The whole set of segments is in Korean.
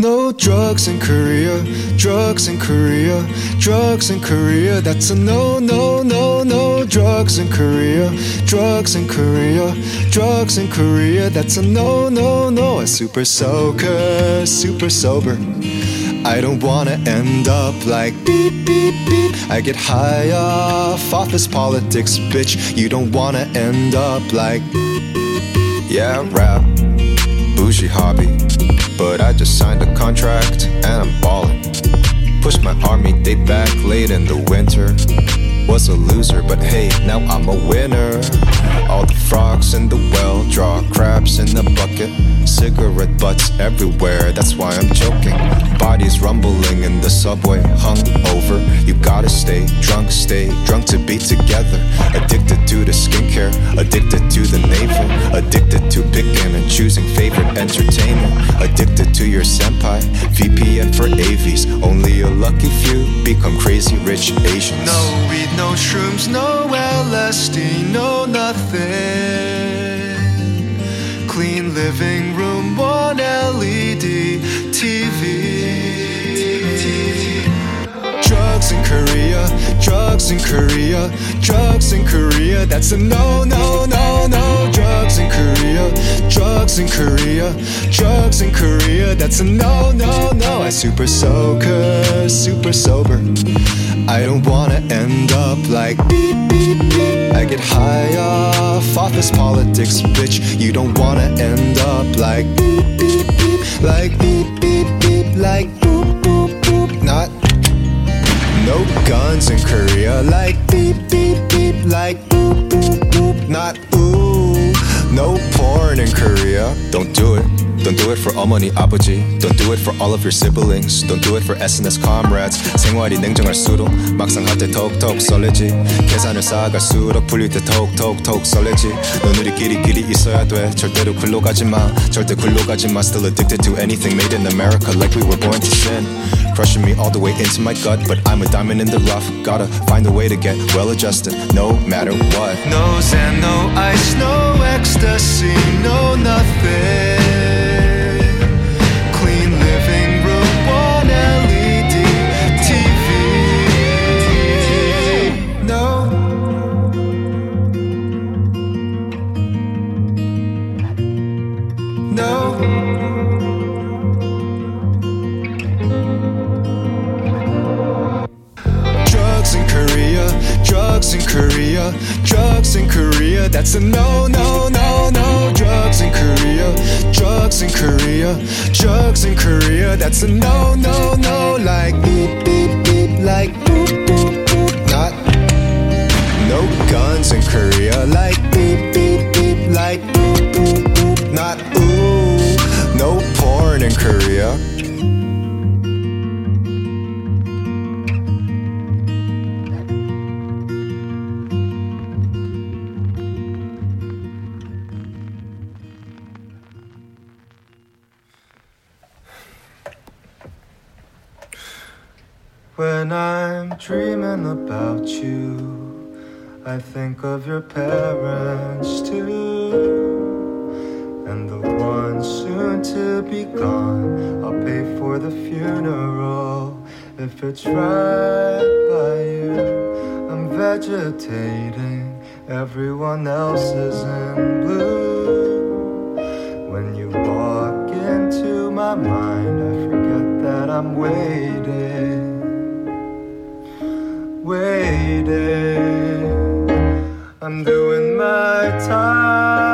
No drugs in Korea, drugs in Korea, drugs in Korea. That's a no, no, no, no. Drugs in Korea, drugs in Korea, drugs in Korea. That's a no, no, no. A super soaker, super sober. I don't wanna end up like beep, beep, beep. I get high off office politics, bitch. You don't wanna end up like, yeah, rap, bougie hobby but I just signed a contract and I'm ballin'. Pushed my army date back late in the winter. Was a loser, but hey, now I'm a winner. All the frogs in the well draw crabs in the bucket. Cigarette butts everywhere, that's why I'm joking. Bodies rumbling in the subway, hung over. You gotta stay drunk, stay drunk to be together. Addicted to the skincare, addicted to the navel. Addicted to picking and choosing favorite entertainment. Addicted to your senpai, VPN for AVs. Only a lucky few become crazy rich Asians. No no shrooms, no LSD, no nothing. Clean living room, one LED TV. Drugs in Korea, drugs in Korea, drugs in Korea. That's a no, no, no, no. Drugs in Korea, drugs in Korea, drugs in Korea. That's a no, no, no. I super soaker, super sober. I don't wanna end up like beep, beep, beep. I get high off office politics, bitch. You don't wanna end up like beep, beep, beep, like beep, beep, beep, like no guns in Korea, like beep, beep, beep, like boop, boop, boop. Not ooh, no porn in Korea. Don't do it. Don't do it for 어머니 아버지 Don't do it for all of your siblings Don't do it for SNS comrades 생활이 냉정할수록 막상 할 때 톡톡 설레지 계산을 쌓아갈수록 풀릴 때 톡톡톡 설레지 넌 우리끼리 길이 있어야 돼 절대로 글로 가지 마 절대 글로 가지 마 Still addicted to anything made in America Like we were born to sin Crushing me all the way into my gut But I'm a diamond in the rough Gotta find a way to get well adjusted No matter what No Xan, no ice, no ecstasy, no nothing. Korea, drugs in Korea. That's a no, no, no, no. Drugs in Korea, drugs in Korea, drugs in Korea. That's a no, no, no. Like beep, beep, beep, like boop, boop, boop. Not no guns in Korea. Like When I'm dreaming about you, I think of your parents too. And the one soon to be gone, I'll pay for the funeral if it's right by you. I'm vegetating, everyone else is in blue. When you walk into my mind, I forget that I'm waiting I'm doing my time.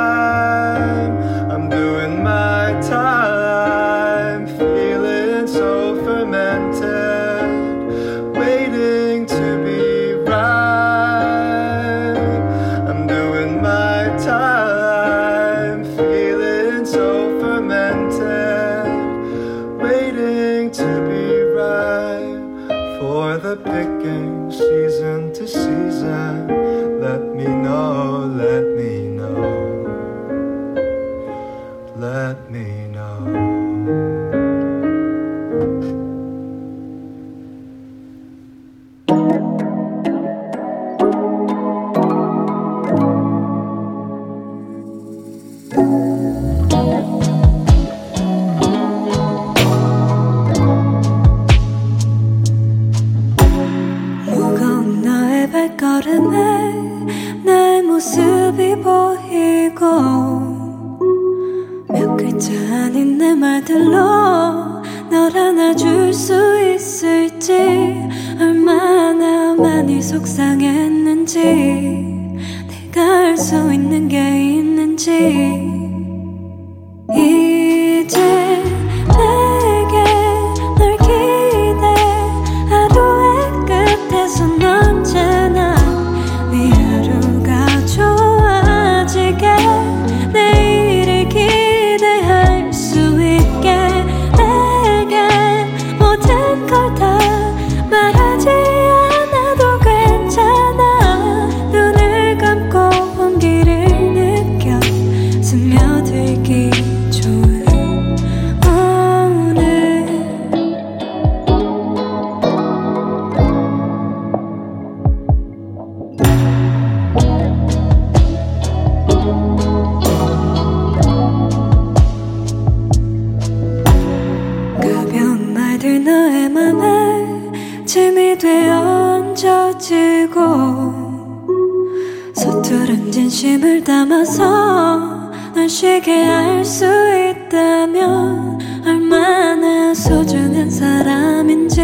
소중한 사람인지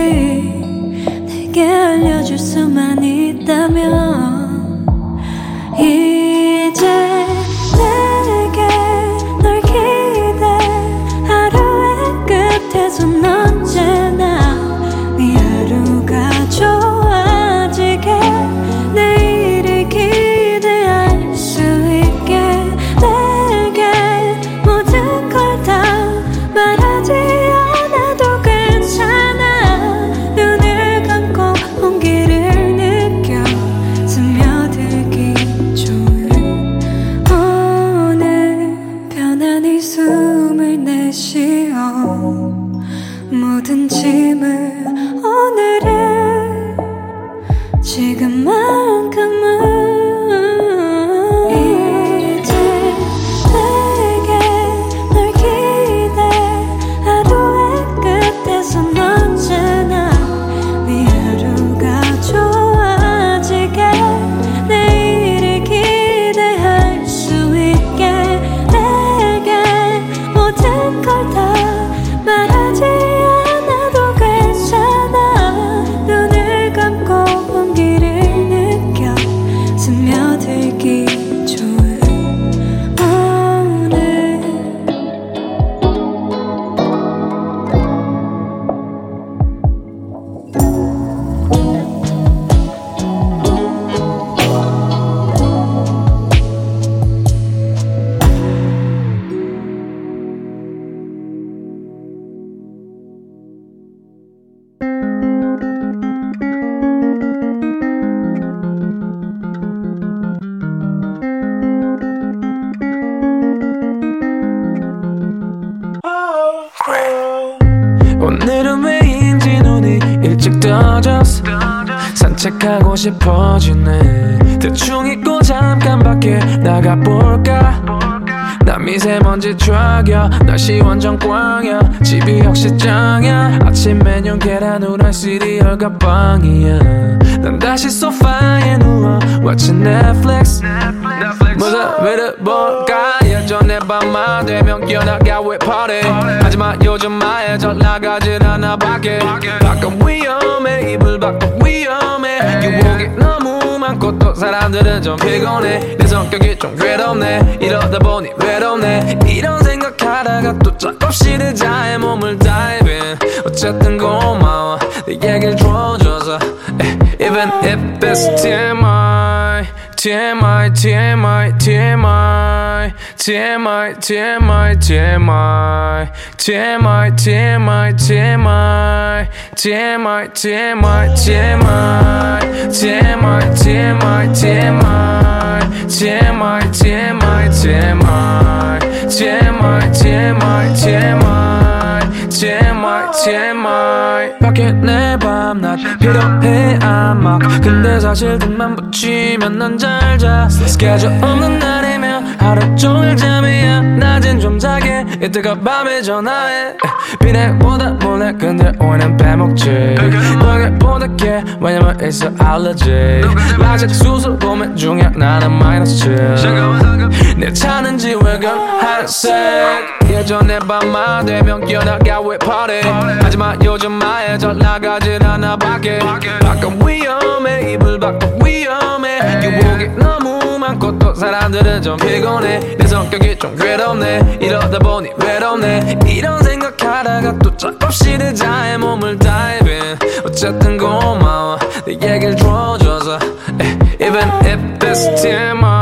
내게 알려줄 수만 있다면 볼까 나 미세먼지 쫙여 날씨 완전 꽝이야. 집이 역시 짱이야. 아침 메뉴 계란 후라이 시리얼과 빵이야. 난 다시 소파에 누워 watching Netflix. 뭐자 왜를 볼까 예전에 밤만 되면 깨어나가 왜 party? 하지만 요즘 마에 잘 나가질 않아 밖에. 바깥 위험해 이불 밖도 위험해. 유혹이 너무 많고 또 사람들은 좀 피곤해. 내 성격이 좀 괴롭네. 이러다 보니 외롭네. 이런 생각하다가 또 조금씩 의자에 몸을 다이빙 어쨌든 고마워. 내 얘기를 들어줘서 Even if it's TMI Темой, темой, темой, темой, темой, темой, темой, темой, темой, темой, темой, темой, темой, темой, темой, темой тема, тема, тема, тема, тема. TMI TMI 밖에 내 밤낮 필요해 아막 근데 사실 등만 붙이면 난 잘자. 스케줄 없는 날이면 하루 종일 잠이야. 낮엔 좀 자게. 이따가 밤에 전화해. 비내보다 몰래 근데 오늘 빼먹지. 너게 보답게. 왜냐면 it's a allergy. 아직 수술 보면 중에 나는 마이너스 내 차는 지외건 하얀색. 예전에 밤만 되면 연락가 왜 party. 하지만 요즘 마에 잘 나가질 않아 밖에. 밖은 위험해. 이불 밖은 위험해. 유혹이 너무 많고 또 사람들은 좀 피곤해. 내 성격이 좀 괴롭네. 이러다 보니 외롭네. 이런 생각하다가 또 조금씩 의자에 몸을 다이빙. 어쨌든 고마워. 내 얘기를 들어줘서. Even if it's TMI TMI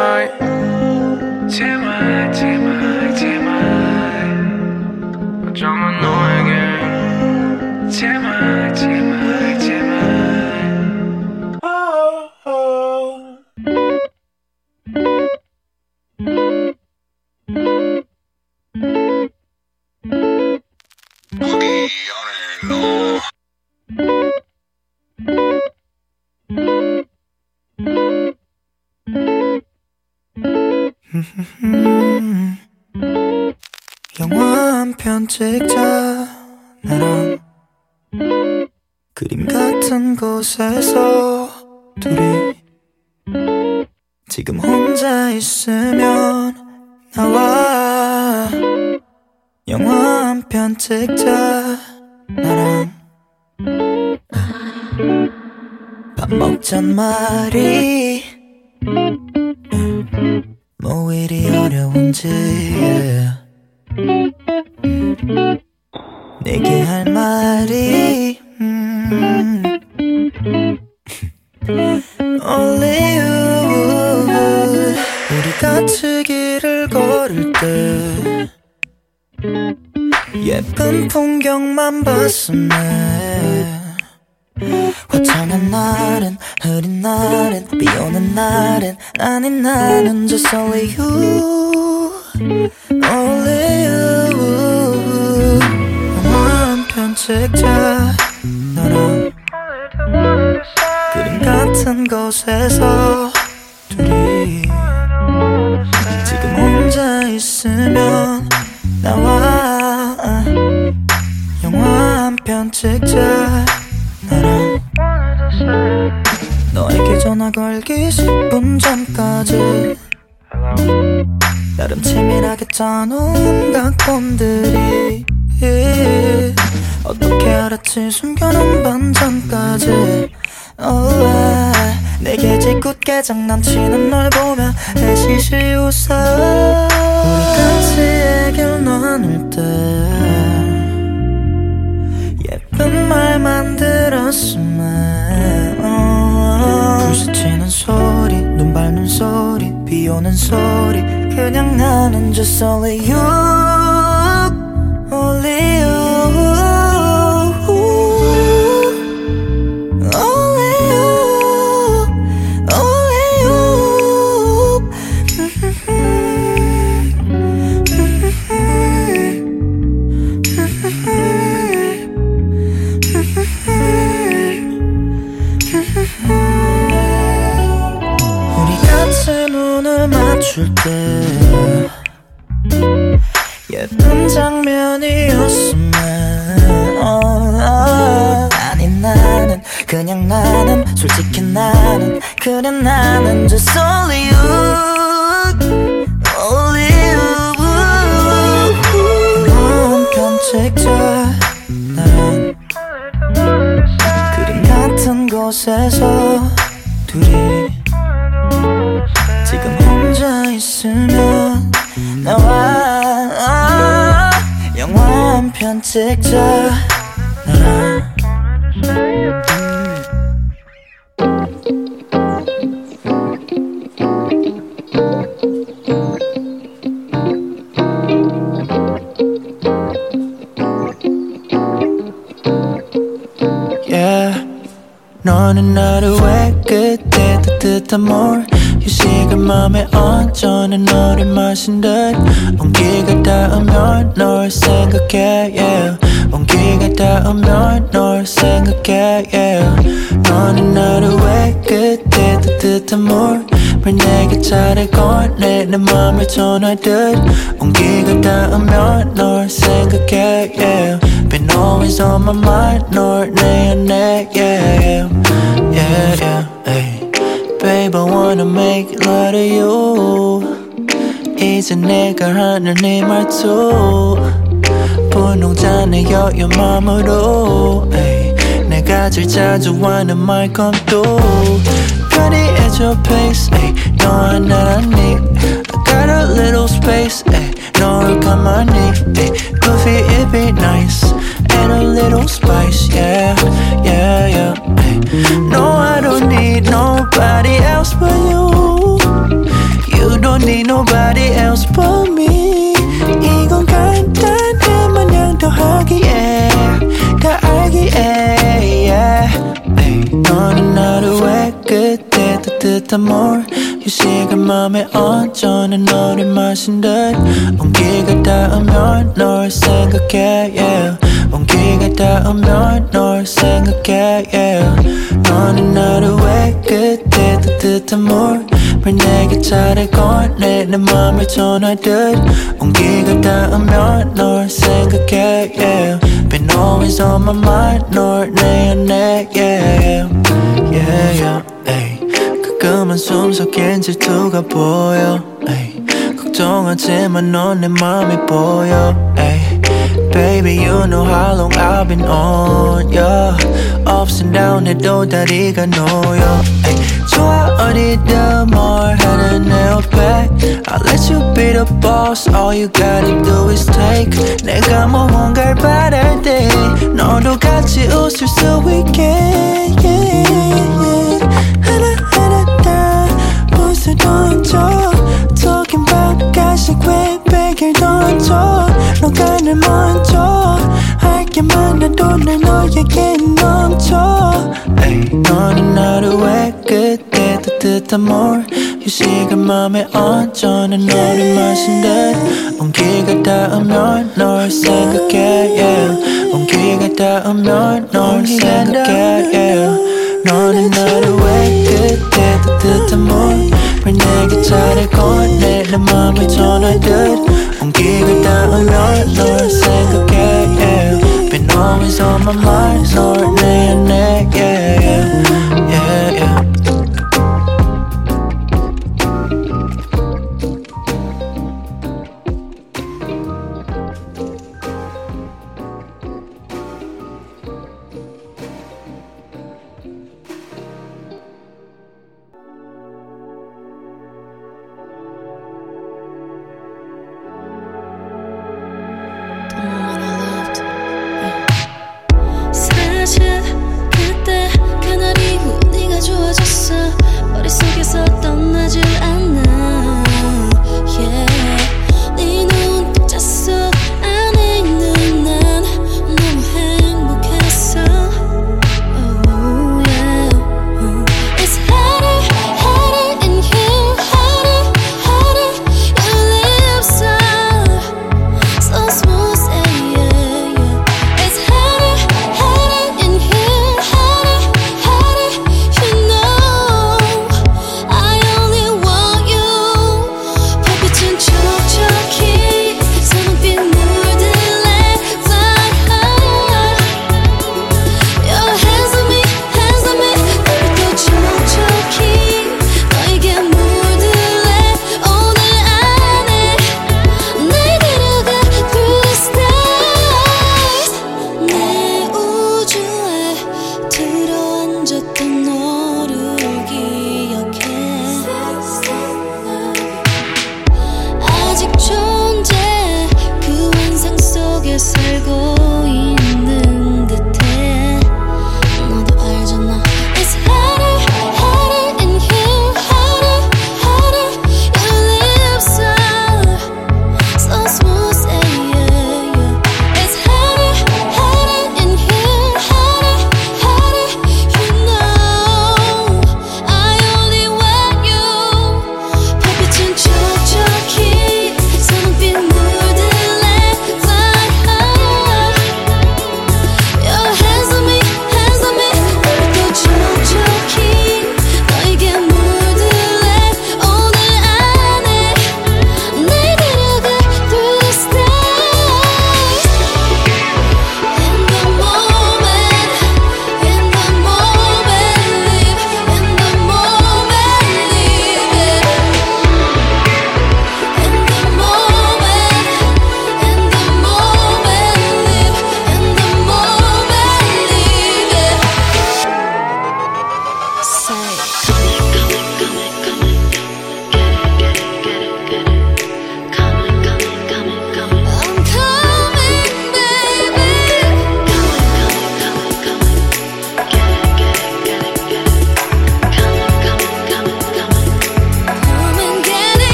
영화 한 편 찍자. 나랑 그림 같은 곳에서 둘이 지금 혼자 있으면 나와. 영화 한 편 찍자. 나랑 밥 먹잔 말이 뭐 이리 어려운지 내게 할 말이 음. Only you 우리 같이 길을 걸을 때 예쁜 풍경만 봤었네 화창한 날은 흐린 날은 비 오는 날은 아닌 나는 just only you. Only you. 영화 한편 찍자. 너랑 그림 같은 곳에서 둘이 지금 혼자 있으면 나와 영화 한 편 찍자 전화 걸기 10분 전까지. 나름 치밀하게 짜놓은 각본들이. 어떻게 알았지 숨겨놓은 반전까지. Oh, 내게 짓궂게 장난치는 널 보며 해시시 웃어 우리 같이 얘기를 나눌 때 예쁜 말만 들었으면 oh, 불스치는 소리 눈 밟는 소리 비 오는 소리 그냥 나는 just only you only 맞출 때 예쁜 장면이었으면 어, 어, 아닌 나는 그냥 나는 솔직히 나는 그래 나는 just only you only you 한편 찍자 나랑 그림 같은 곳에서 둘이 있으면 나와. 영화 한 편 찍자. 너는 나를 왜 그때 따뜻한 몰 휴식을 맘에 얹어 난 너를 마신 듯 온기가 닿으면 널 생각해 yeah. 온기가 닿으면 널 생각해 yeah. 너는 왜 그때 따뜻한 물을 내게 차를 꺼내 내 맘을 전하듯 온기가 닿으면 널 생각해 yeah. Been always on my mind 널 내 안에 yeah yeah yeah hey. Babe I wanna make love to you 이제 내가 하는 이 말투 분홍잔의 여유 맘으로 ay. 내가 제일 자주 하는 말 come through Pretty at your pace ay. 너 하나란 need I got a little space ay. 너를 가만히 ay. Goofy it be nice And a little spice yeah yeah yeah ay. No I don't need nobody else but you You don't need nobody else but me 이건 간단해 마냥 더 하기에 다 알기에 yeah. 나를 왜 그때 따뜻한 물 휴식을 맘에 얹어 난 너를 마신 듯 온기가 닿으면 널 생각해 yeah. 온기가 닿으면 널 생각해 yeah. 너는 왜 그때 따뜻한 물을 내게 차를 꺼내 내 맘을 전하듯 온기가 닿으면 널 생각해 yeah. Been always on my mind 널내 안에 yeah yeah yeah ay. 가끔은 숨 섞인 질투가 보여 ay. 걱정하지만 넌내 맘이 보여 ay. Baby you know how long I've been on ya Ups and down 해도 다리가 놓여 ay. 좋아 어디든 뭘 하는 내 옆에 I'll let you be the boss All you gotta do is take 내가 무언가를 바랄 때 너도 같이 웃을 수 있게 yeah, yeah. 하나하나 다 웃을 던져 Talking about 가식 날 너에게 넘쳐 에이, 너는 왜 그때 따뜻한 물 휴식을 맘에 얹어 난 너를 마신 듯 온기가 닿으면 널 생각해 yeah. 온기가 닿으면 널 생각해 yeah. 너는 왜 그때 따뜻한 물을 내게 차를 꺼내 내 맘을 전하듯 온기가 닿으면 널 생각해 yeah. Been always on my mind 널내 안에 yeah, yeah,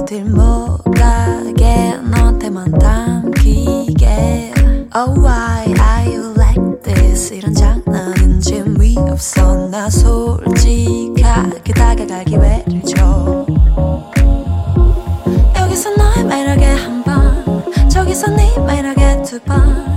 어딜 못 가게 너한테만 담기게. Oh why are you like this? 이런 장난은 재미없어. 나 솔직하게 다가갈 기회를 줘. 여기서 너의 매력에 한번 저기서 네 매력에 두번.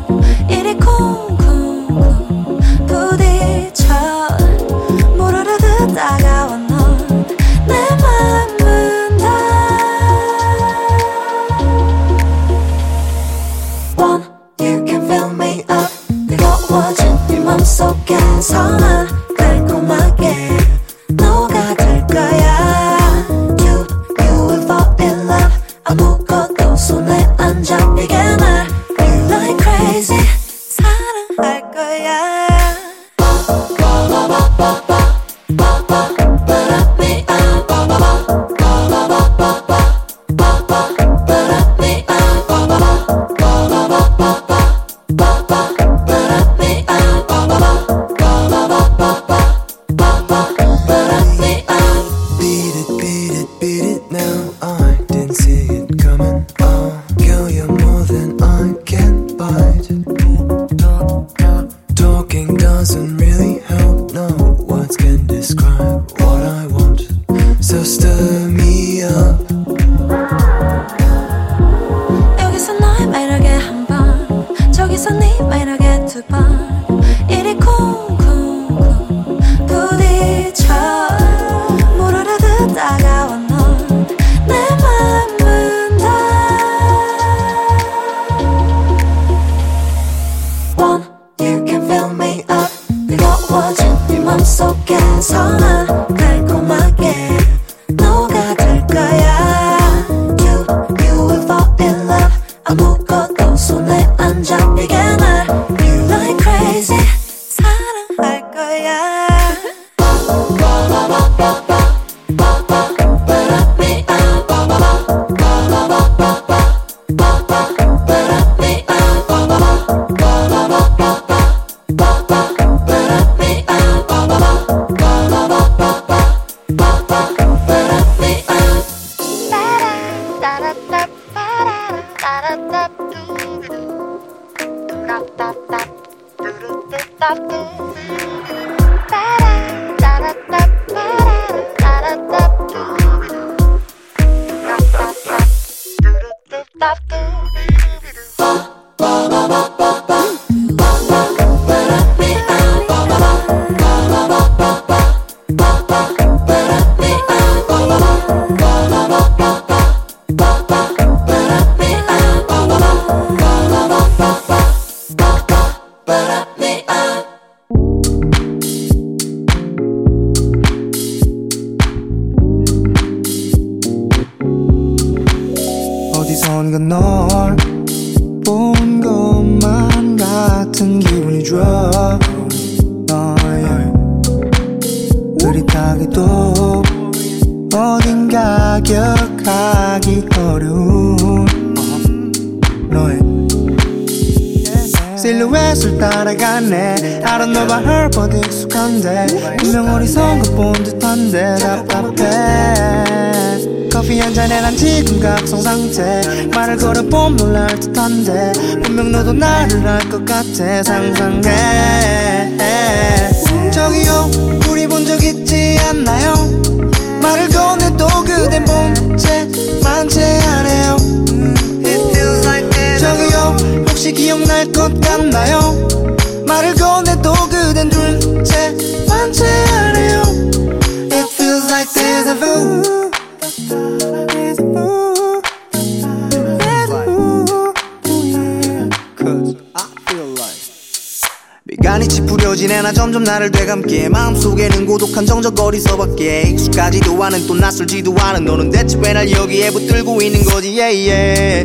고스란히 찌푸려지네. 나 점점 나를 되감게. 마음속에는 고독한 정적거리서밖에 익숙하지도 않은 또 낯설지도 않은 너는 대체 왜 날 여기에 붙들고 있는 거지. Yeah, yeah.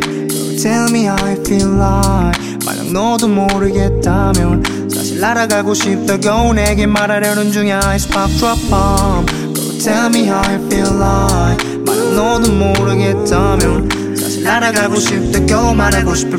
Tell me how I feel like. 만약 너도 모르겠다면 사실 날아가고 싶다고 내게 말하려는 중이야 Ice pop drop bomb. Tell me how I feel like. 만약 너도 모르겠다면 사실 날아가고 싶다고 말하고 싶을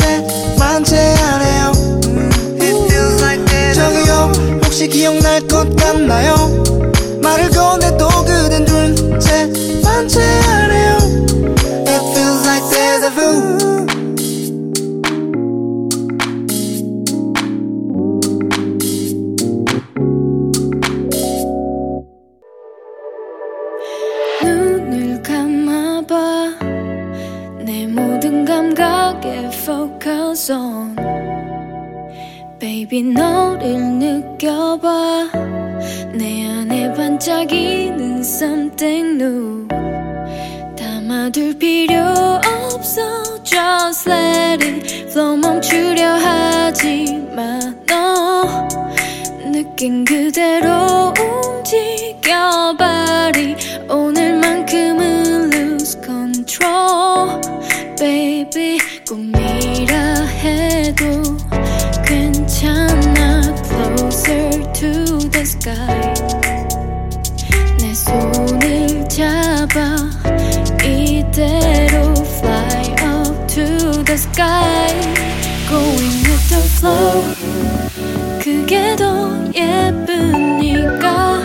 다시 기억날 것 같나요? 말을 건네도 그댄 존재 반체하네요. It feels like there's a vu Focus on, baby. 너를 이야기는 something new 담아둘 필요 없어 Just let it flow 멈추려 하지마 너 느낀 그대로 움직여 발이 오늘만큼은 lose control baby 꿈이라 해도 괜찮아 closer to the sky the sky Going with the flow 그게 더 예쁘니까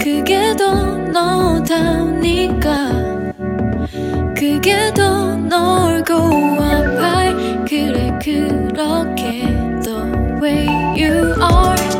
그게 더 너다우니까 그게 더 널고 아파 그래 그렇게 The way you are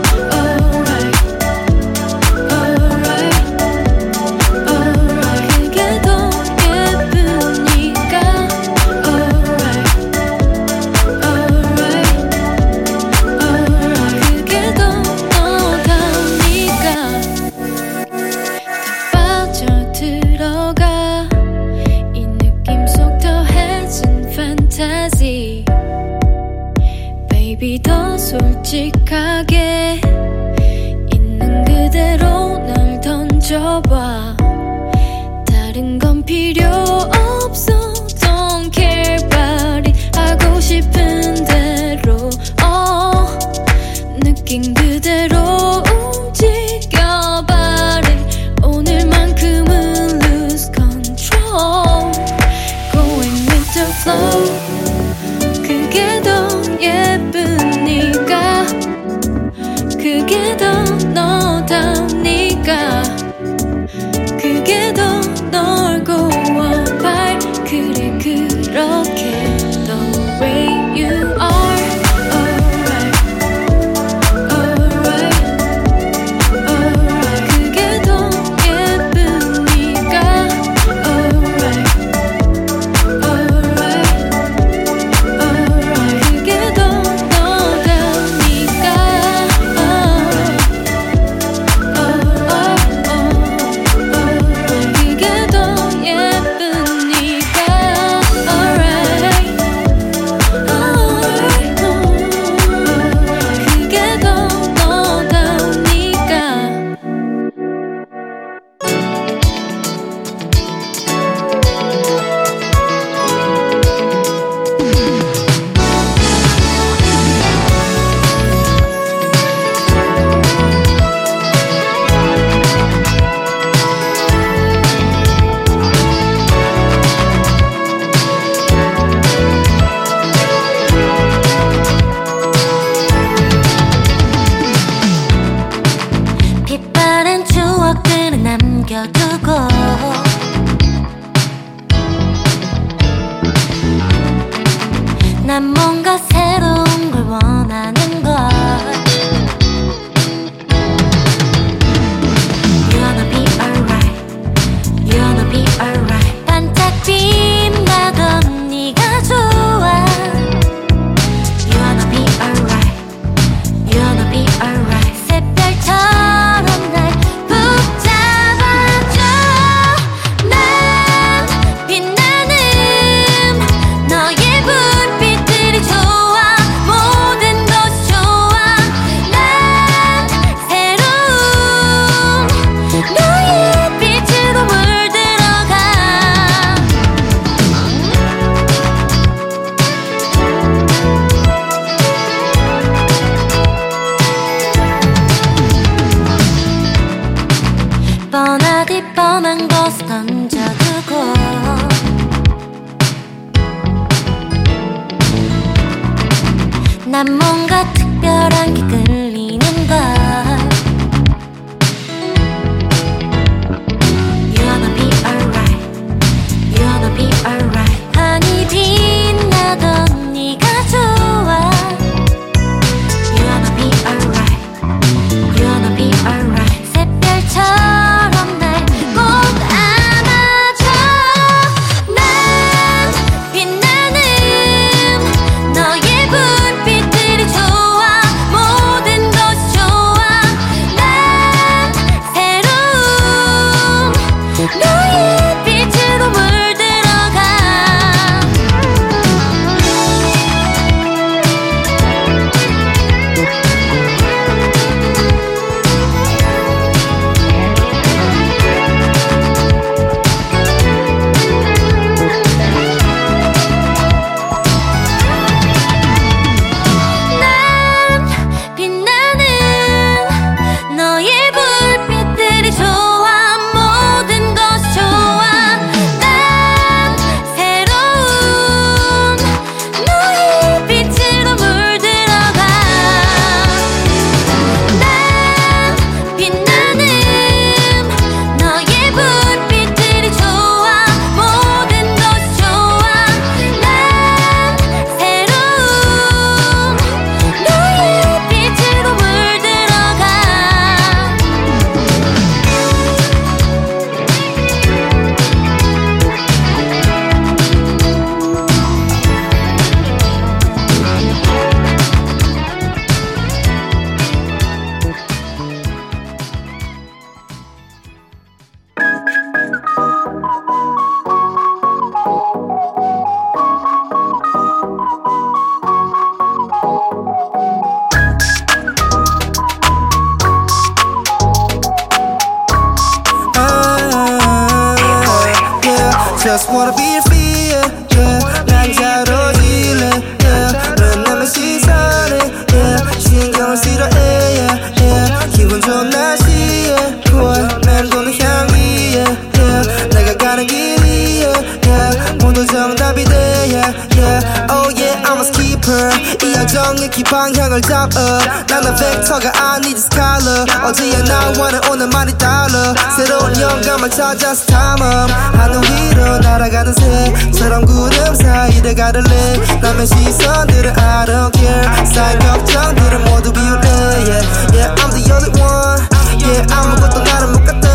이 여정의 기방향을 잡아 나는 벡터가 아니지 스칼러 어제야 나와는 오늘만이 달라 새로운 영감을 찾아서 탐험 하늘 위로 날아가는 새처럼 구름 사이를 가를래 남의 시선들은 I don't care 사이 걱정들은 모두 비울래 yeah, yeah I'm the only one Yeah 아무것도 나를 못 갖다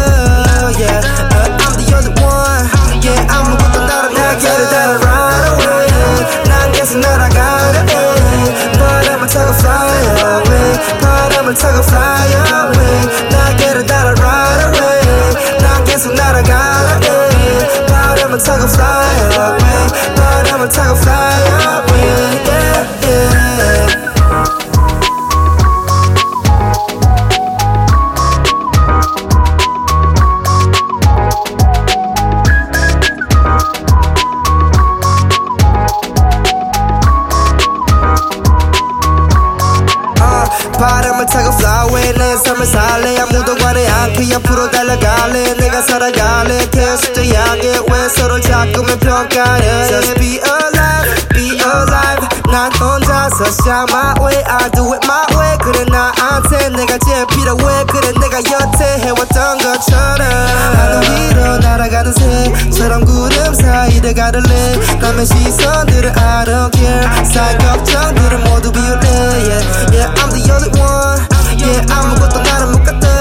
Yeah uh, I'm the only one Yeah 아무것도 나를 못 갖다 날개를 away 난 계속 날아가려 해 I'ma take a fly away. God, I'ma take a fly away. 나 get a dollar ride away. 나 계속 날아가라. God, I'ma take a fly away. God, I'ma take a fly. 앞으로 달려갈래? 내가 살아갈래? 테스트 약에 왜 서로 자꾸만 평가해? Just be alive be alive. 난 혼자서 shine my way I do it my way. 그래 나한테 내가 제일 필요해. 그래 내가 여태 해왔던 것처럼. 하늘 위로 날아가는 새처럼 구름 사이를 가를래? 남의 시선들을 I don't care. 쌓인 걱정들은 모두 비울래? Yeah, yeah I'm the only one. Yeah 아무것도 나를 못 갖다.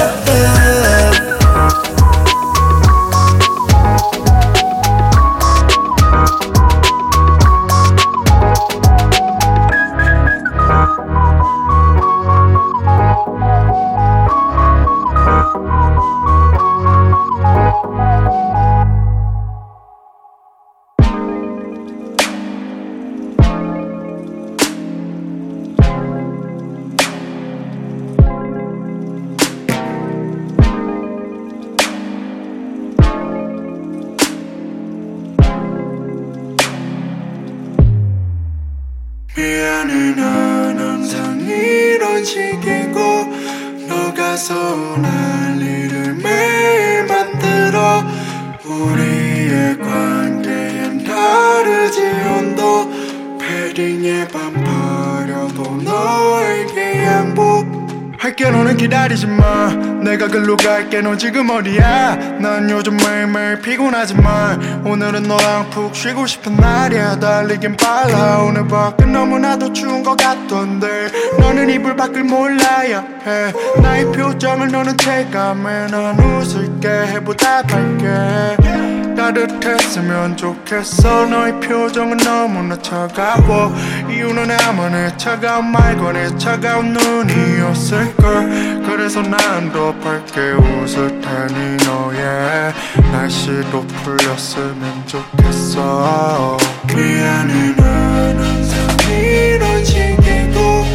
넌 지금 어디야? 난 요즘 매일매일 피곤하지만 오늘은 너랑 푹 쉬고 싶은 날이야. 달리긴 빨라. 오늘 밖은 너무나도 추운 것 같던데 너는 이불 밖을 몰라야 해 나의 표정을 너는 체감해. 난 웃을게. 해보답할게 따뜻했으면 좋겠어. 너의 표정은 너무나 차가워. 이유는 아마 내 차가운 말과 내 차가운 눈이었을걸. 그래서 난 더 밝게 웃을 테니 너의 날씨도 풀렸으면 좋겠어. 미안해 난 항상 이런 식이고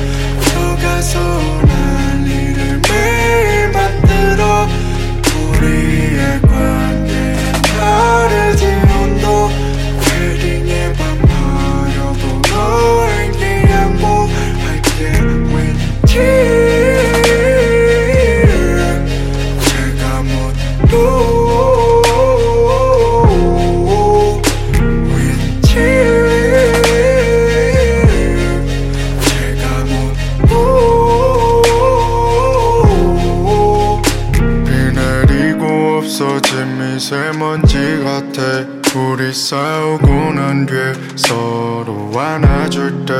너가 서 싸우고 난 뒤에 서로 안아줄 때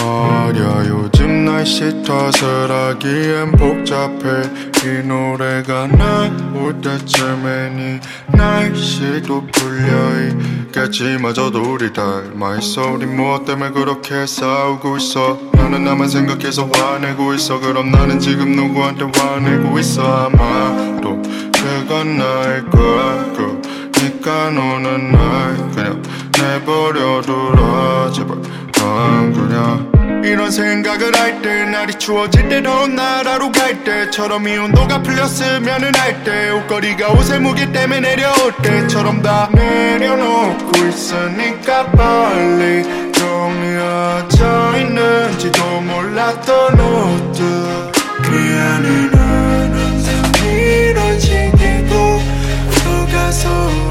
말야. 요즘 날씨 탓을 하기엔 복잡해. 이 노래가 나올 때쯤에니 날씨도 풀려 있겠지마저도 우리 닮아 있어 우리 무엇 때문에 그렇게 싸우고 있어? 나는 나만 생각해서 화내고 있어. 그럼 나는 지금 누구한테 화내고 있어? 아마도 그가 나일 거야 그니까 너는 날 그냥 내버려 두라. 제발 난 그냥 이런 생각을 할 때 날이 추워질 때 더운 나라로 갈 때처럼 이 온도가 풀렸으면은 할 때 옷걸이가 옷의 무게 때문에 내려올 때처럼 다 내려놓고 있으니까 빨리 정리어져 있는지도 몰랐던 옷들. 미안해 난 항상 이런 식이고 너가 서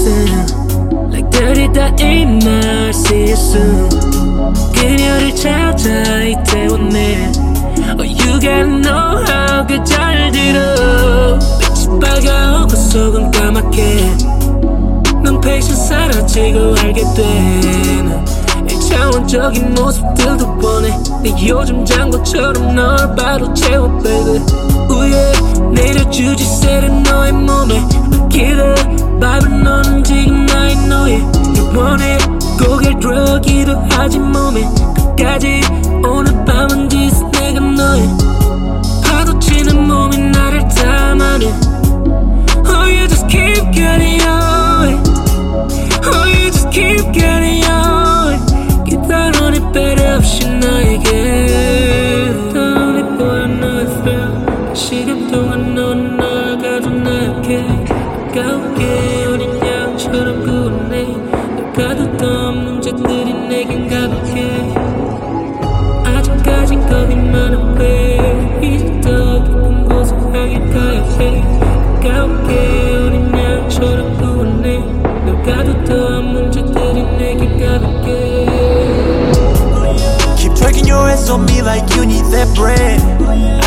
medicine Like dirty 다 이말 see you soon 그녀를 찾아 이태원에 Oh you gotta know how 그잘 들어. 빛이 밝아오고 속은 까맣게. 넌 패션 사라지고 알게 되는 일차원적인 모습들도 뻔해 내 요즘 장구처럼 널 바로 채워 baby. 우예 내려주지 세는 너의 몸에. 기대 밟은 너는 지금 나의 노예 네 원해 고개를 들기도 하지 몸에 끝까지 오늘 밤은 지스 내가 너의 파도 치는 몸이 나를 담아내 on me like you need that bread.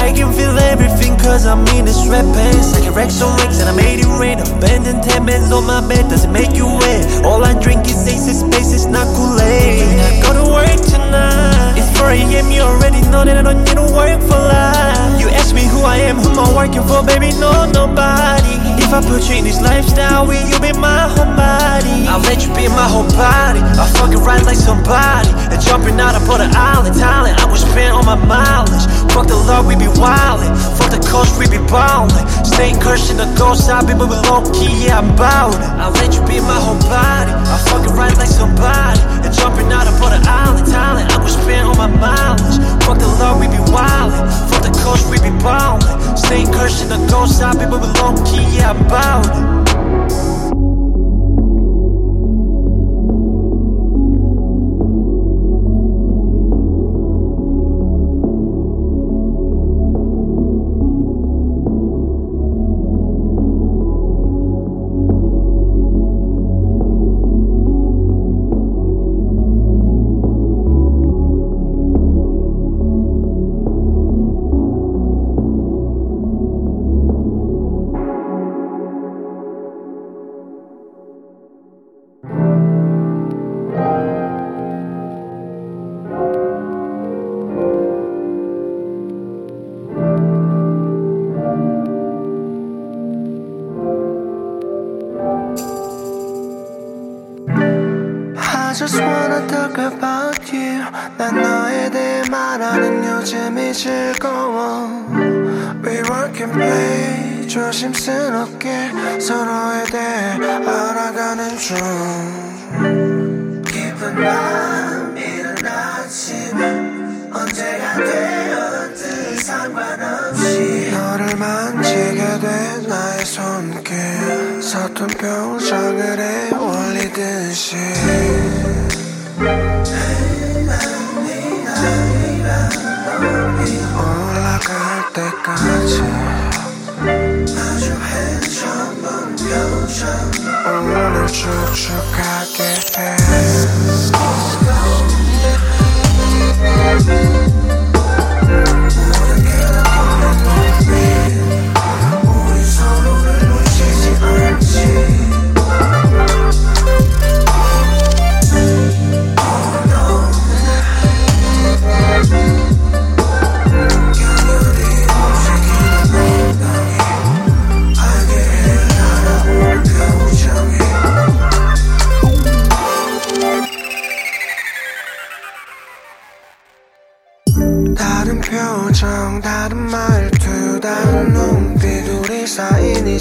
I can feel everything cause I'm in the sweatpants. I can racks on racks and I made it rain. Abandoned ten men's on my bed, does it make you wet? All I drink is aces, space, it's not Kool-Aid. I go to work tonight. It's 4 a.m., you already know that I don't need to work for life. You ask me who I am, who I'm working for, baby, no, nobody. If I put you in this lifestyle, will you be my whole body? I'll let you be my whole body. I fuck it right like somebody. Jumping out upon the island, talent. I was spend on my mileage. Fuck the love, we be wildin'. Fuck the coast, we be ballin'. Staying cursing the ghost, I be moving low key, yeah, I'm it. I'll let you be my whole body. I fuck it right like somebody. And jumping out upon the island, talent. I was spend on my mileage. Fuck the love, we be wildin'. Fuck the coast, we be ballin'. Staying cursing the ghost, I be moving low key, yeah, I'm bout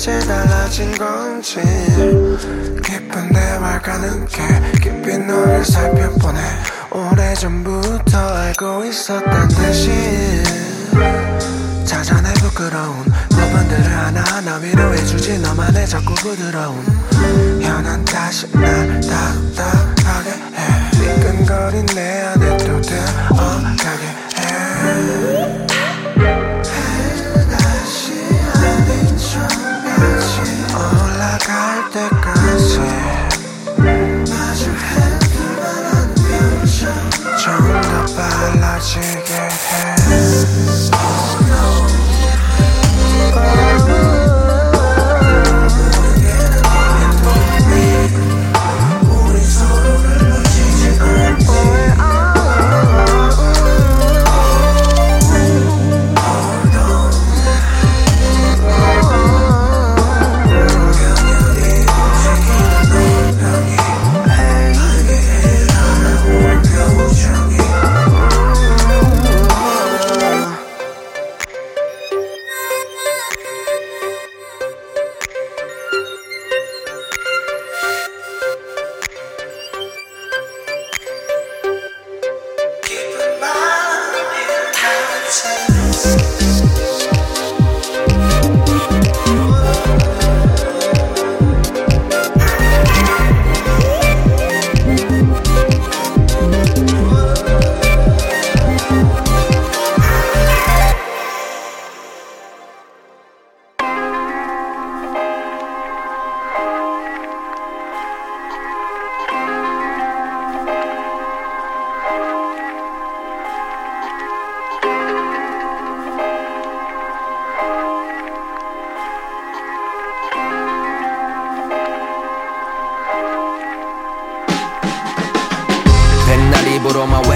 이제 달라진 건지 깊은 대화가 느껴 깊이 너를 살펴보네. 오래전부터 알고 있었단 듯이 자잔해 부끄러운 부분들을 하나하나 위로해주지 너만의 자꾸 부드러운 현한 다시 날 답답하게 해. 삐끈거린 내 안에 또 들어가게 해 빨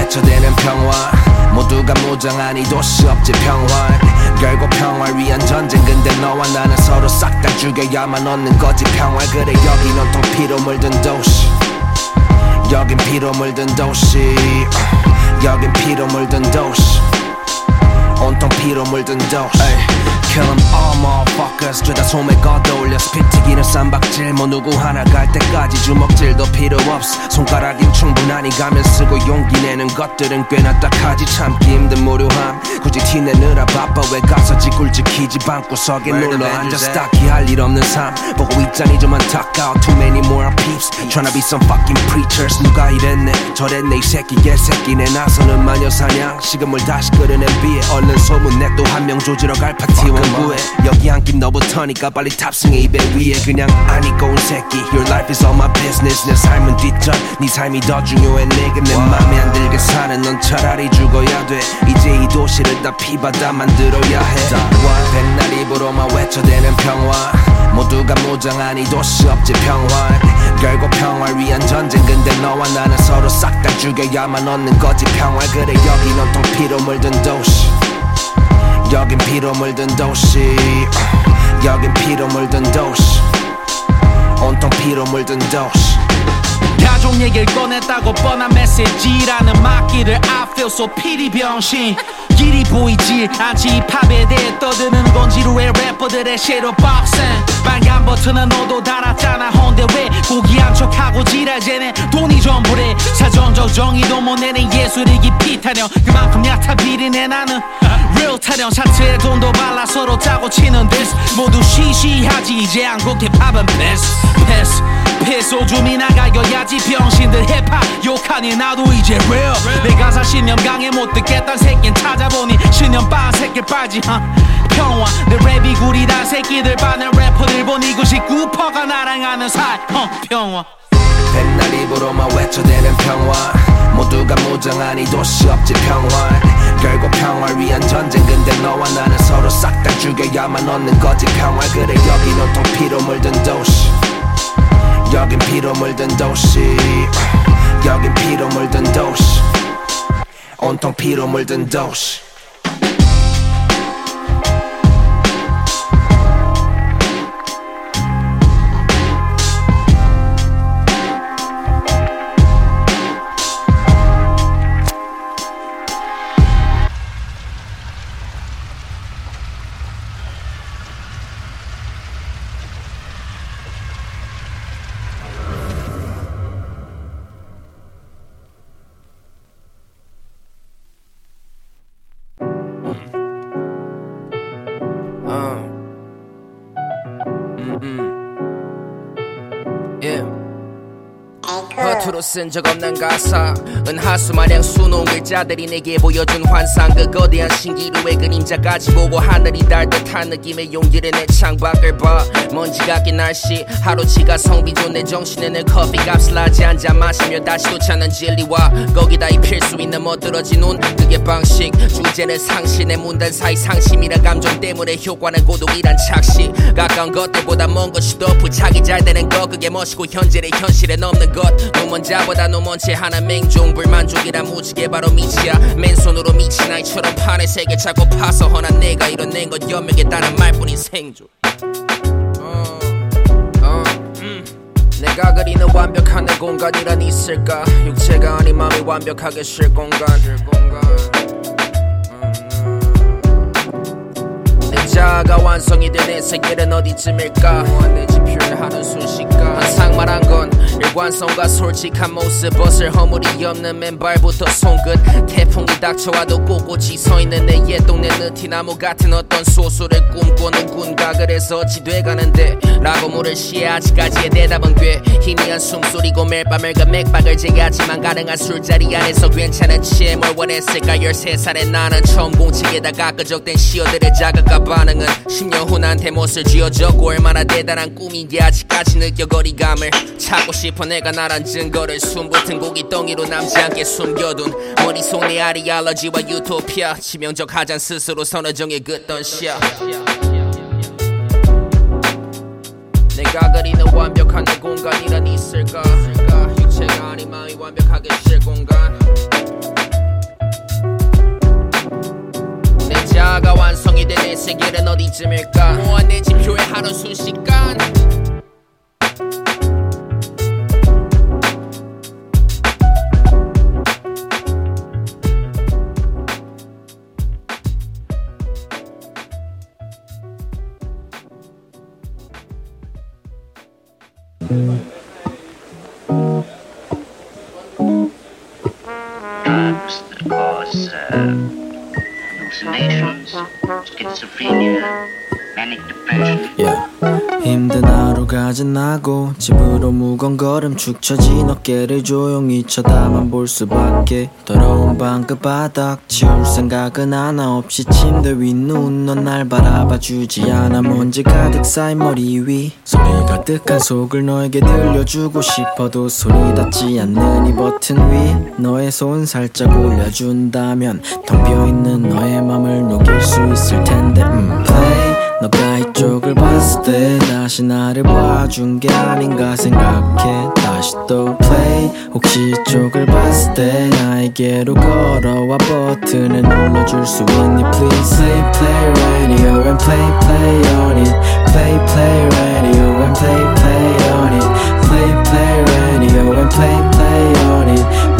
외쳐대는 평화. 모두가 무장한 이 도시 없지 평화 결국 평화를 위한 전쟁. 근데 너와 나는 서로 싹 다 죽여야만 얻는 거지 평화. 그래 여긴 온통 피로 물든 도시. 여긴 피로 물든 도시. 여긴 피로 물든 도시 온통 피로 물든 도시 Kill 'em all motherfuckers. 죄다 소매 걷어올려. 피 튀기는 쌈박질. 뭐 누구 하나 갈 때까지 주먹질도 필요 없어. 손가락이면 충분하니 가면 쓰고 용기 내는 것들은 꽤나 딱하지. 참기 힘든 무료함. 굳이 티내느라 바빠. 왜 가서 지굴 지키지? 방구석에 눌러 앉아 딱히 할 일 없는 삶. 보고 있자니 좀 안타까워 Too many more peeps. Tryna be some fucking preachers. 누가 이랬네? 저랬네 이 새끼 개새끼네. 나서는 마녀 사냥. 식음을 다시 끓여낸 비에 얼른 소문 내 또 한 명 조지러 갈 파티 원구해. 여기 한김 너부터니까 빨리 탑승해. 입에 위에 그냥 안 입고 온 새끼. Your life is all my business. 내 삶은 뒷전 네 삶이 더 중요해. 내가 내 맘에 안 들게 사는 넌 차라리 죽어야 돼. 이제 이 도시를 다 피바다 만들어야 해. 백날 입으로만 외쳐대는 평화. 모두가 무장한 이 도시 없지 평화 결국 평화를 위한 전쟁. 근데 너와 나는 서로 싹 다 죽여야만 얻는 거지 평화 그래 여긴 온통 피로 물든 도시 여긴 피로 물든 도시. 여긴 피로 물든 도시. 온통 피로 물든 도시. 가족 얘기를 꺼냈다고 뻔한 메시지라는 막기를 I feel so pity 병신. 길이 보이지 않지. 이 팝에 대해 떠드는 건 지루해 래퍼들의 섀도우 박싱 빨간 버튼은 너도 달았잖아. 헌데 왜 고귀한 척하고 지랄 쟤네 돈이 전부래. 사정적 정의도 못 내는 예술이 깊이 타령 그만큼 얕아 비리네 나는 real 타령 샤트에 돈도 발라 서로 짜고 치는 this. 모두 시시하지. 이제 한국 힙합은 패스 패스 패 소 좀이 나가여야지 병신들 힙합 욕하니 나도 이제 real. 내 가사 신념 강해 못 듣겠단 새낀 찾아보니 신념 빠 새끼 빠지 huh? 평화. 내 랩이 구리다 새끼들 반은 래퍼들 보니 99%가 나랑 하는 사이 huh? 평화. 백날 입으로만 외쳐대는 평화. 모두가 무장한 이 도시 없지 평화 결국 평화를 위한 전쟁. 근데 너와 나는 서로 싹 다 죽여야만 얻는 거지 평화 그래 여긴 온통 피로 물든 도시 여긴 피로 물든 도시. 여긴 피로 물든 도시. 온통 피로 물든 도시 허투루 쓴적 없는 가사. 은하수 마냥 수놓은 글자들이 내게 보여준 환상. 그 거대한 신기루의 그림자까지 보고 하늘이 달 듯한 느낌의 용기를 내 창밖을 봐. 먼지가 낀 날씨 하루치가 성비존 내 정신에 늘 커피값을 하지 한잔 마시며 다시 또 찾는 진리와 거기다 입힐 수 있는 멋들어진 눈 그게 방식 주제는 상신 내 문단 사이 상심이란 감정 때문에 효과는 고독이란 착시. 가까운 것들보다 먼 것이 더 부착이 잘 되는 것. 그게 멋이고 현재를 현실에 넘는 것. 노먼 자보다 노먼 채 하나 맹종. 불만족이란 무지개 바로 미치야. 맨손으로 미친 아이처럼 판에 세계 자꾸 파서 허난 내가 이뤄낸 것 연명에 따른 말뿐인 생존. 어, 어, 음. 내가 그리는 완벽한 내 공간이란 있을까? 육체가 아닌 마음이 완벽하게 쉴 공간. 내 완성이 된 내 세계는 어디쯤일까? 내 지표를 하는 순식간 상말한 건 일관성과 솔직한 모습 벗을 허물이 없는 맨발부터 손끝 태풍이 닥쳐와도 꼿꼿이 서있는 내 옛 동네 느티나무 같은 어떤 소수를 꿈꾸는 군가. 그래서 어찌 돼가는데 라고 물으시에 아직까지의 대답은 꽤 희미한 숨소리고 매일 밤 멸과 맥박을 제하지만 가능한 술자리 안에서 괜찮은 치에 뭘 원했을까? 13살의 나는 처음 공책에다가 끄적댄 시어들의 자극과 반응은 10년 후 나한테 못을 쥐어졌고 얼마나 대단한 꿈인지 아직까지 느껴 거리감을 찾고 싶어 내가 나란 증거를 숨붙은 고기 덩이로 남지 않게 숨겨둔 머릿속 내 아리알러지와 유토피아 치명적 하잔 스스로 선어정에 긋던 샤 내가 그리는 완벽한 내 공간이란 있을까? 육체가 아닌 마음이 완벽하게 쉴 공간 만화가 완성이 된 내 세계는 어디쯤일까? 무한의 지표의 하루 순식간. Schizophrenia, manic depression. yeah. 힘든 하루가 지나고 집으로 무거운 걸음 축 처진 어깨를 조용히 쳐다만 볼 수밖에. 더러운 방그 바닥 치울 생각은 하나 없이 침대 위 누운 넌 날 바라봐 주지 않아. 먼지 가득 쌓인 머리 위 소리 가득한 속을 너에게 들려주고 싶어도 소리 닿지 않는 이 버튼 위 너의 손 살짝 올려준다면 텅 비어있는 너의 맘을 녹일 수 있을 텐데. 음, play 너가 이쪽을 봤을 때 다시 나를 봐준 게 아닌가 생각해 다시 또 play 혹시 이쪽을 봤을 때 나에게로 걸어와 버튼을 눌러줄 수 있니 please play play radio and play play on it play play radio and play play on it play play radio and play play on it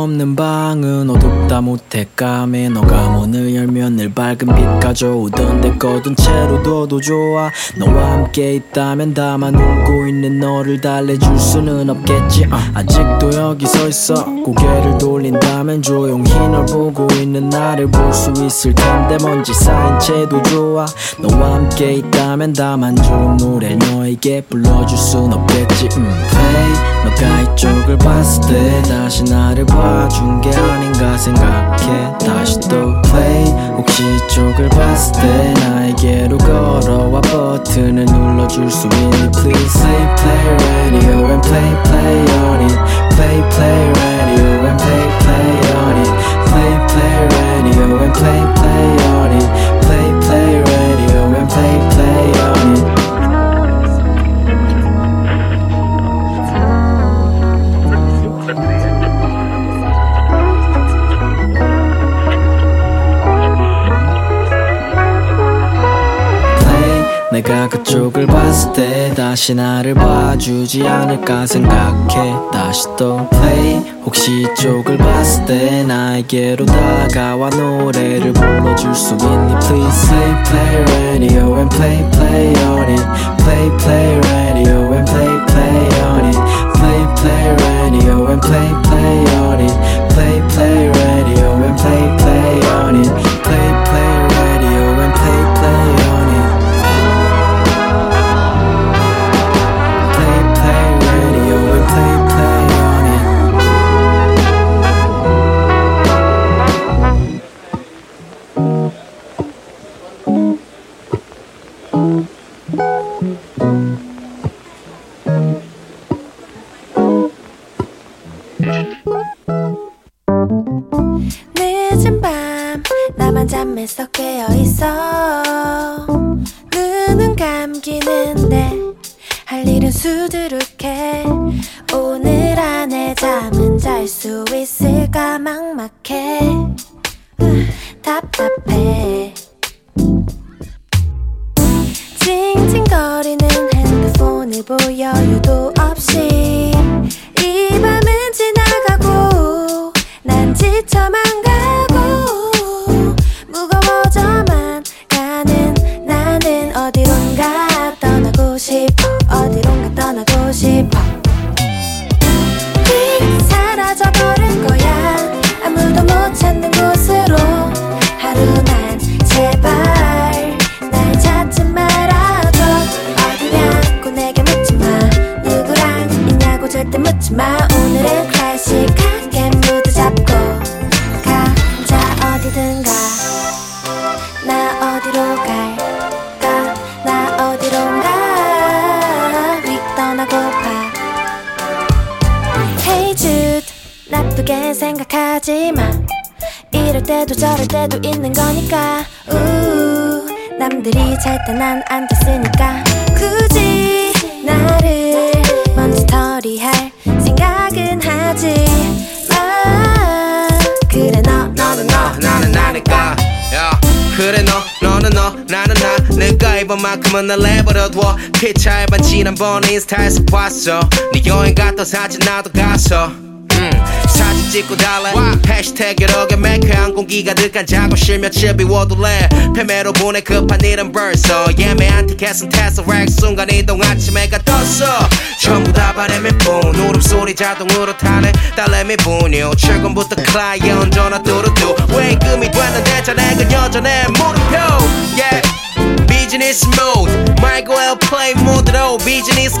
없는 방은 어둡다 못해 까매 너가 문을 열면 늘 밝은 빛 가져오던데 꺼둔 채로 둬도 좋아 너와 함께 있다면 다만 울고 있는 너를 달래줄 수는 없겠지 어. 아직도 여기 서 있어 고개를 돌린다면 조용히 널 보고 있는 나를 볼 수 있을 텐데 먼지 쌓인 채도 좋아 너와 함께 있다면 다만 좋은 노래 너에게 불러줄 순 없겠지 음. 너가 이쪽을 봤을 때 다시 나를 봐준 게 아닌가 생각해 다시 또 play 혹시 이쪽을 봤을 때 나에게로 걸어와 버튼을 눌러줄 수 있니 please play play radio and play play on it play play radio and play play on it play play radio and play play on it play play radio and play play on it 내가 그쪽을 봤을 때 다시 나를 봐주지 않을까 생각해 다시 또 play 혹시 이쪽을 봤을 때 나에게로 다가와 노래를 불러줄 수 있니 please play play radio and play play on it play play radio and play play on it play play radio and play play 지난번 인스타에서 봤어. 네 여행 갔던 사진 나도 갔어. 음, 사진 찍고 달래. 해시태그 여러 개 매크한 공기 가 득한 작업실 며칠 비워둘래. 패매로 보내 급한 일은 벌써. 예매한 티켓은 테스렉 순간 이동 아침에가 떴어. 전부 다 바람일 뿐 울음소리 자동으로 타네. 딸내미 분유. 출근부터 클라이언 전화 뚜루뚜 왜금이 됐는데 자네가 여전해. 물음표. Yeah. 비즈니스 모드 말고 에어플레인 모드 로 비즈니스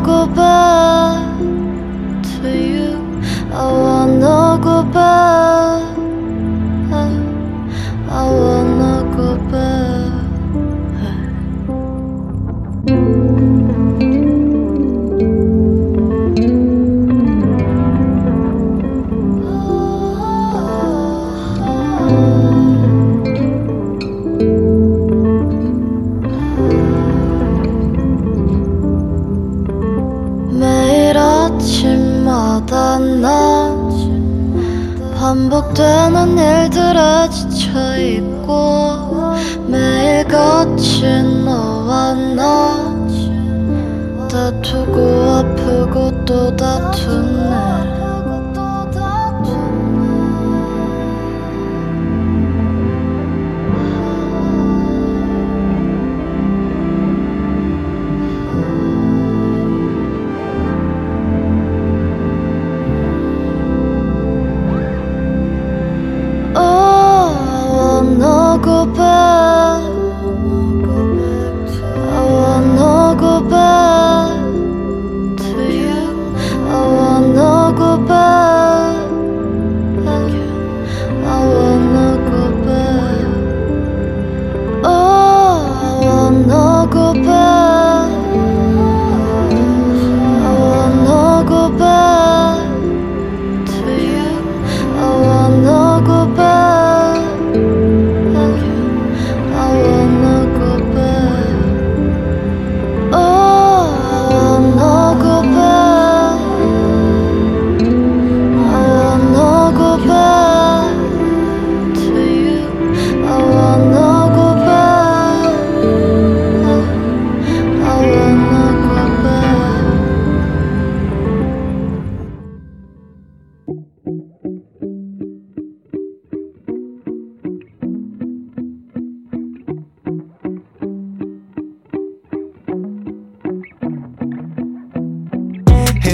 过吧。 되는 일들에 지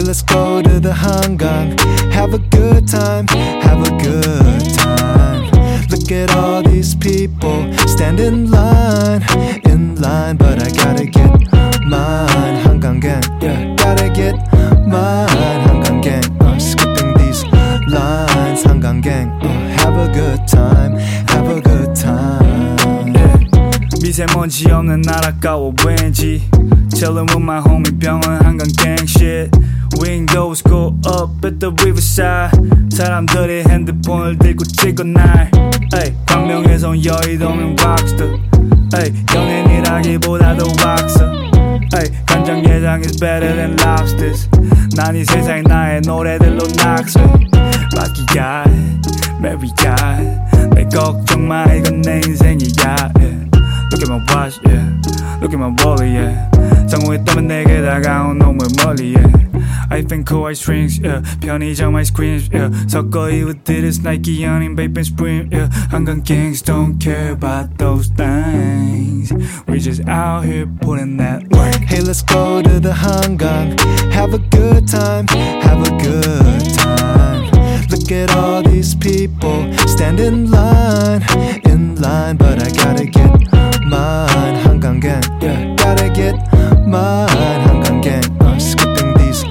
let's go to the Hangang. Have a good time, have a good time. Look at all these people stand in line, in line, but I gotta get mine. Hangang gang, yeah, gotta get mine. Hangang gang, uh, skipping these lines. Hangang gang, uh, have a good time, have a good time. 미세먼지 없는 나라가워 왠지 Chillin' with my homie 병원 한강 gang shit Windows go up at the riverside 사람들이 핸드폰을 들고 찍어 날 에이, 광명에서 여의도면 락스터 에이, 연예인이라기보다도 왁서 에이, 간장게장 is better than lobsters 난 이 세상 나의 노래들로 낙서 Lucky God, Mary God 내 걱정 마 이건 내 인생이야 yeah. Look at my watch, yeah. Look at my wallet, yeah. 성공했다면 내게 다가온 놈을 멀리, yeah. I think cool ice drinks, yeah. 편의점 아이스크림, yeah. 섞어 입어들은 Nike 연인 vape and sprint, yeah. 한강 gangs don't care about those things. We just out here putting that work. Hey, let's go to the Hangang. Have a good time, have a good time. Look at all these people stand in line, in line, but I gotta get mine. Gang, yeah, gotta get mine. Gang, uh, skipping these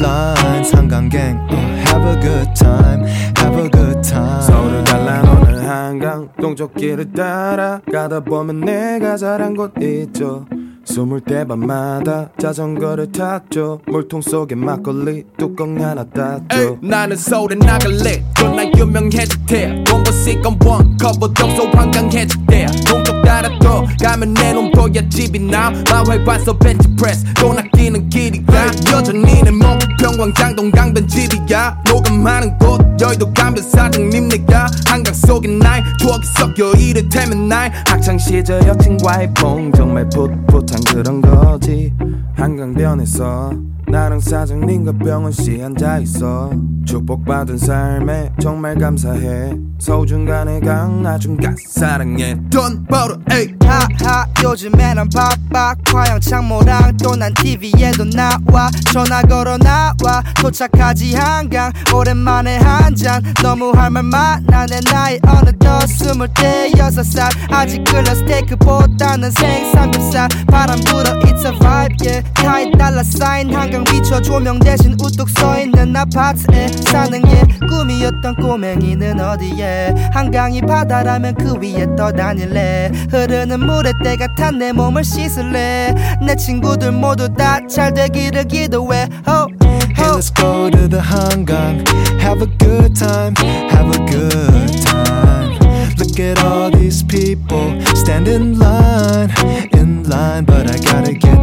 lines. Gang, uh, have a good time, have a good time. 서울을 갈라놓는 한강 동쪽길을 따라 가다 보면 내가 자란 곳 있죠 숨을 때 밤마다 자전거를 탔죠. 물통 속에 막걸리 뚜껑 하나 땄죠. 나는 서울에 나갈래. 또난 유명해질 테야 원버시건 원 커버 동서 한강해질 때야 동쪽 따라 또 가면 내 놈도야 집이 나. 마을 봐서 벤치 프레스. 돈 아끼는 길이야. 여전히 내 목표 평광장 동 강변 집이야. 녹음하는 곳 여의도 가면 사장님 내가. 한강 속에 날 추억이 섞여 이를테면 날 학창시절 여친과의 뽕 정말 풋풋한 그런 거지. 한강변에서 나랑 사장님과 병원 씨 앉아있어. 축복받은 삶에 정말 감사해. 서중간의 강 나중간 사랑해. 돈 벌어 에이 하하 요즘에 난 바빠 화양창모랑 또 난 TV에도 나와. 전화 걸어 나와. 도착하지 한강. 오랜만에 한 잔. 너무 할 말 많아. 내 나이 어느덧 스물대여섯 살. 아직 글러 스테이크보다는 생삼겹살. 바람 불어 it's a vibe yeah. 타이 달러 사인 한강 비춰 조명 대신 우뚝 서있는 아파트에 사는 게 꿈이었던 꼬맹이는 어디에? 한강이 바다라면 그 위에 떠다닐래? 흐르는 물에 때가 탄 내 몸을 씻을래 내 친구들 모두 다 잘 되기를 기도해 oh, Hey, let's go to the Hangang. Have a good time, have a good time. Look at all these people stand in line, in line, but I gotta get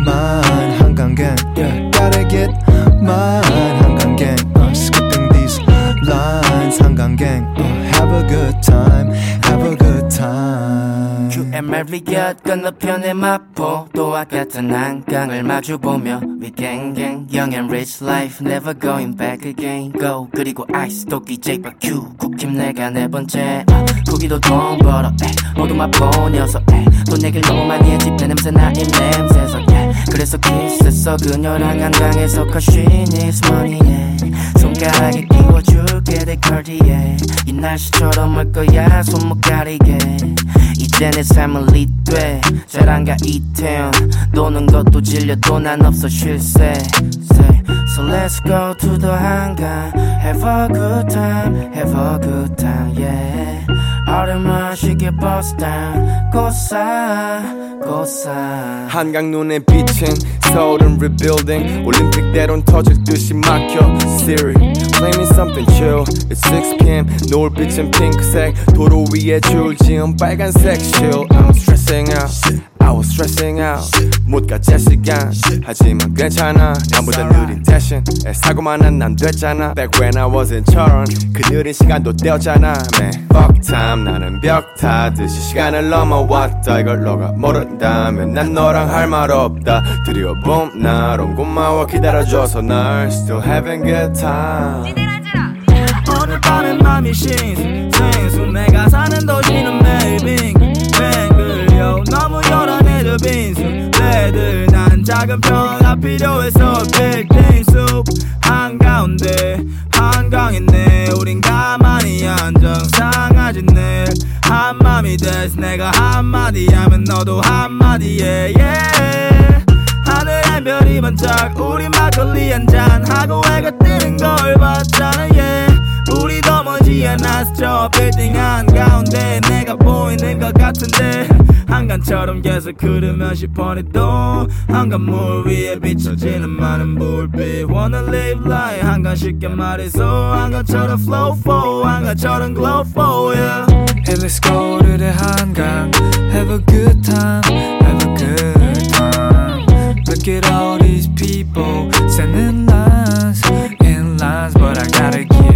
mine. Hangang gang, yeah, gotta get mine. Hangang gang, uh, skipping these lines. Hangang gang, uh, have a good time, have a good time. QMR 곁 건너편의 마포도와 같은 한강을 마주보며 We gang gang young and rich life never going back again. Go. 그리고 아이스 도끼 J.Q 국힘 내가 네 번째. 아, 거기도 돈 벌어 모두 마포 녀석 돈 얘길 너무 많이 해. 집에 냄새 나 입 냄새서 yeah. 그래서 키스했어 그녀랑 한강에서 cause she needs money yeah. 손가락에 끼워줄게 내 cartier 이 날씨처럼 올 거야 손목 가리게 이제 내 삶은 리돼 자랑가 이태원 노는 것도 질려도 난 없어 쉴새 So let's go to the 한강 Have a good time Have a good time yeah 얼음만 쉽게 bust down 고사 고사 한강 눈에 비친 서울은 rebuilding 올림픽대로는 터질 듯이 막혀 Siri play me something chill It's 6pm 노을빛은 핑크색 도로 위에 줄 지은 빨간색 chill I'm stressing out I was stressing out. 못가 제 시간. 하지만 괜찮아. 남보다 느린 대신 사고만 한난 됐잖아. Back when I was in 철원 그 느린 시간도 떼었잖아. Man fuck time. 나는 벽 타듯이 시간을 넘어왔다. 이걸 너가 모른다면 난 너랑 할 말 없다. 드려봄 나름 고마워. 기다려줘서 날 Still having good time. 오늘 밤에 맘이 신생수 내가 사는 도시는 매일 너무 밴드 빈수. 레드 난 작은 변화 필요해서 빌딩 숲 한가운데 한강있네 우린 가만히 앉아. 상하진 늘 한마음이 돼서 내가 한마디 하면 너도 한마디 해 yeah. 하늘에 별이 반짝. 우리 막걸리 한 잔 하고 해가 뜨는 걸 봤잖아. Yeah. 피어났죠 빌딩 안 내가 보이는 것 같은데. 한강처럼 계속 흐르면 10번이 또 한강물 위에 비춰지는 많은 불빛. Wanna live like 한강 쉽게 말해서 한강처럼 flow for 한강처럼 glow for yeah. Hey let's go to the 한강 Have a good time Have a good time. Look at all these people Sending lines In lines but I gotta keep